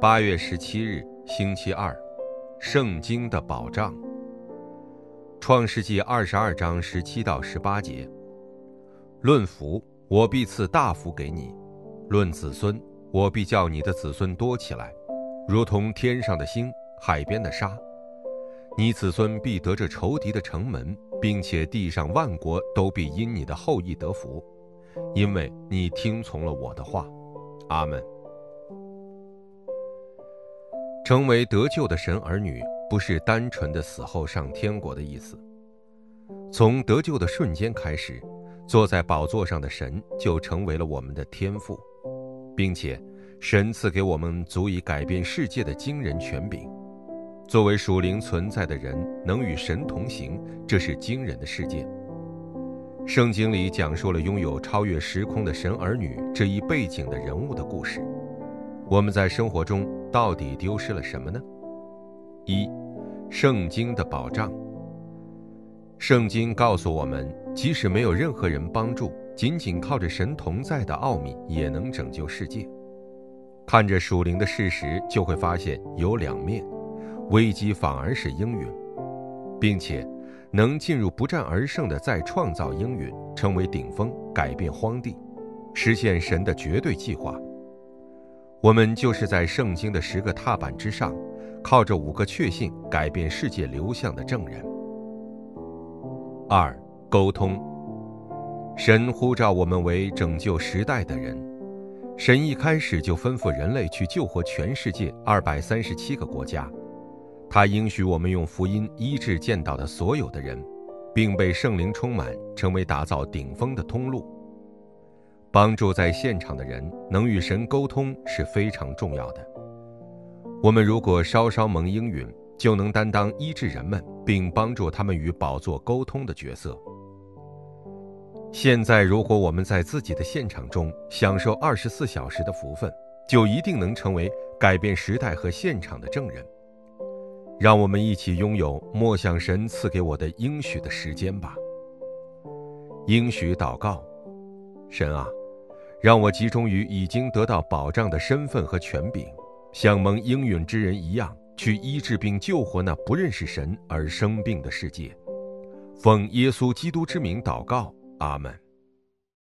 八月十七日，星期二，圣经的保障。创世纪二十二章十七到十八节：论福，我必赐大福给你；论子孙，我必叫你的子孙多起来，如同天上的星，海边的沙。你子孙必得着仇敌的城门，并且地上万国都必因你的后裔得福，因为你听从了我的话。阿门。成为得救的神儿女，不是单纯的死后上天国的意思。从得救的瞬间开始，坐在宝座上的神就成为了我们的天父，并且神赐给我们足以改变世界的惊人权柄。作为属灵存在的人，能与神同行，这是惊人的事件。圣经里讲述了拥有超越时空的神儿女这一背景的人物的故事。我们在生活中到底丢失了什么呢？一，圣经的保障。圣经告诉我们，即使没有任何人帮助，仅仅靠着神同在的奥秘，也能拯救世界。看着属灵的事实，就会发现有两面，危机反而是应允，并且能进入不战而胜的再创造应允，成为顶峰，改变荒地，实现神的绝对计划。我们就是在圣经的十个踏板之上，靠着五个确信改变世界流向的证人。二、沟通。神呼召我们为拯救时代的人。神一开始就吩咐人类去救活全世界二百三十七个国家，他应许我们用福音医治见到的所有的人，并被圣灵充满，成为打造顶峰的通路。帮助在现场的人能与神沟通是非常重要的。我们如果稍稍蒙应允，就能担当医治人们并帮助他们与宝座沟通的角色。现在，如果我们在自己的现场中享受二十四小时的福分，就一定能成为改变时代和现场的证人。让我们一起拥有默想神赐给我的应许的时间吧。应许祷告，神啊。让我集中于已经得到保障的身份和权柄，像蒙应允之人一样，去医治并救活那不认识神而生病的世界。奉耶稣基督之名祷告，阿门。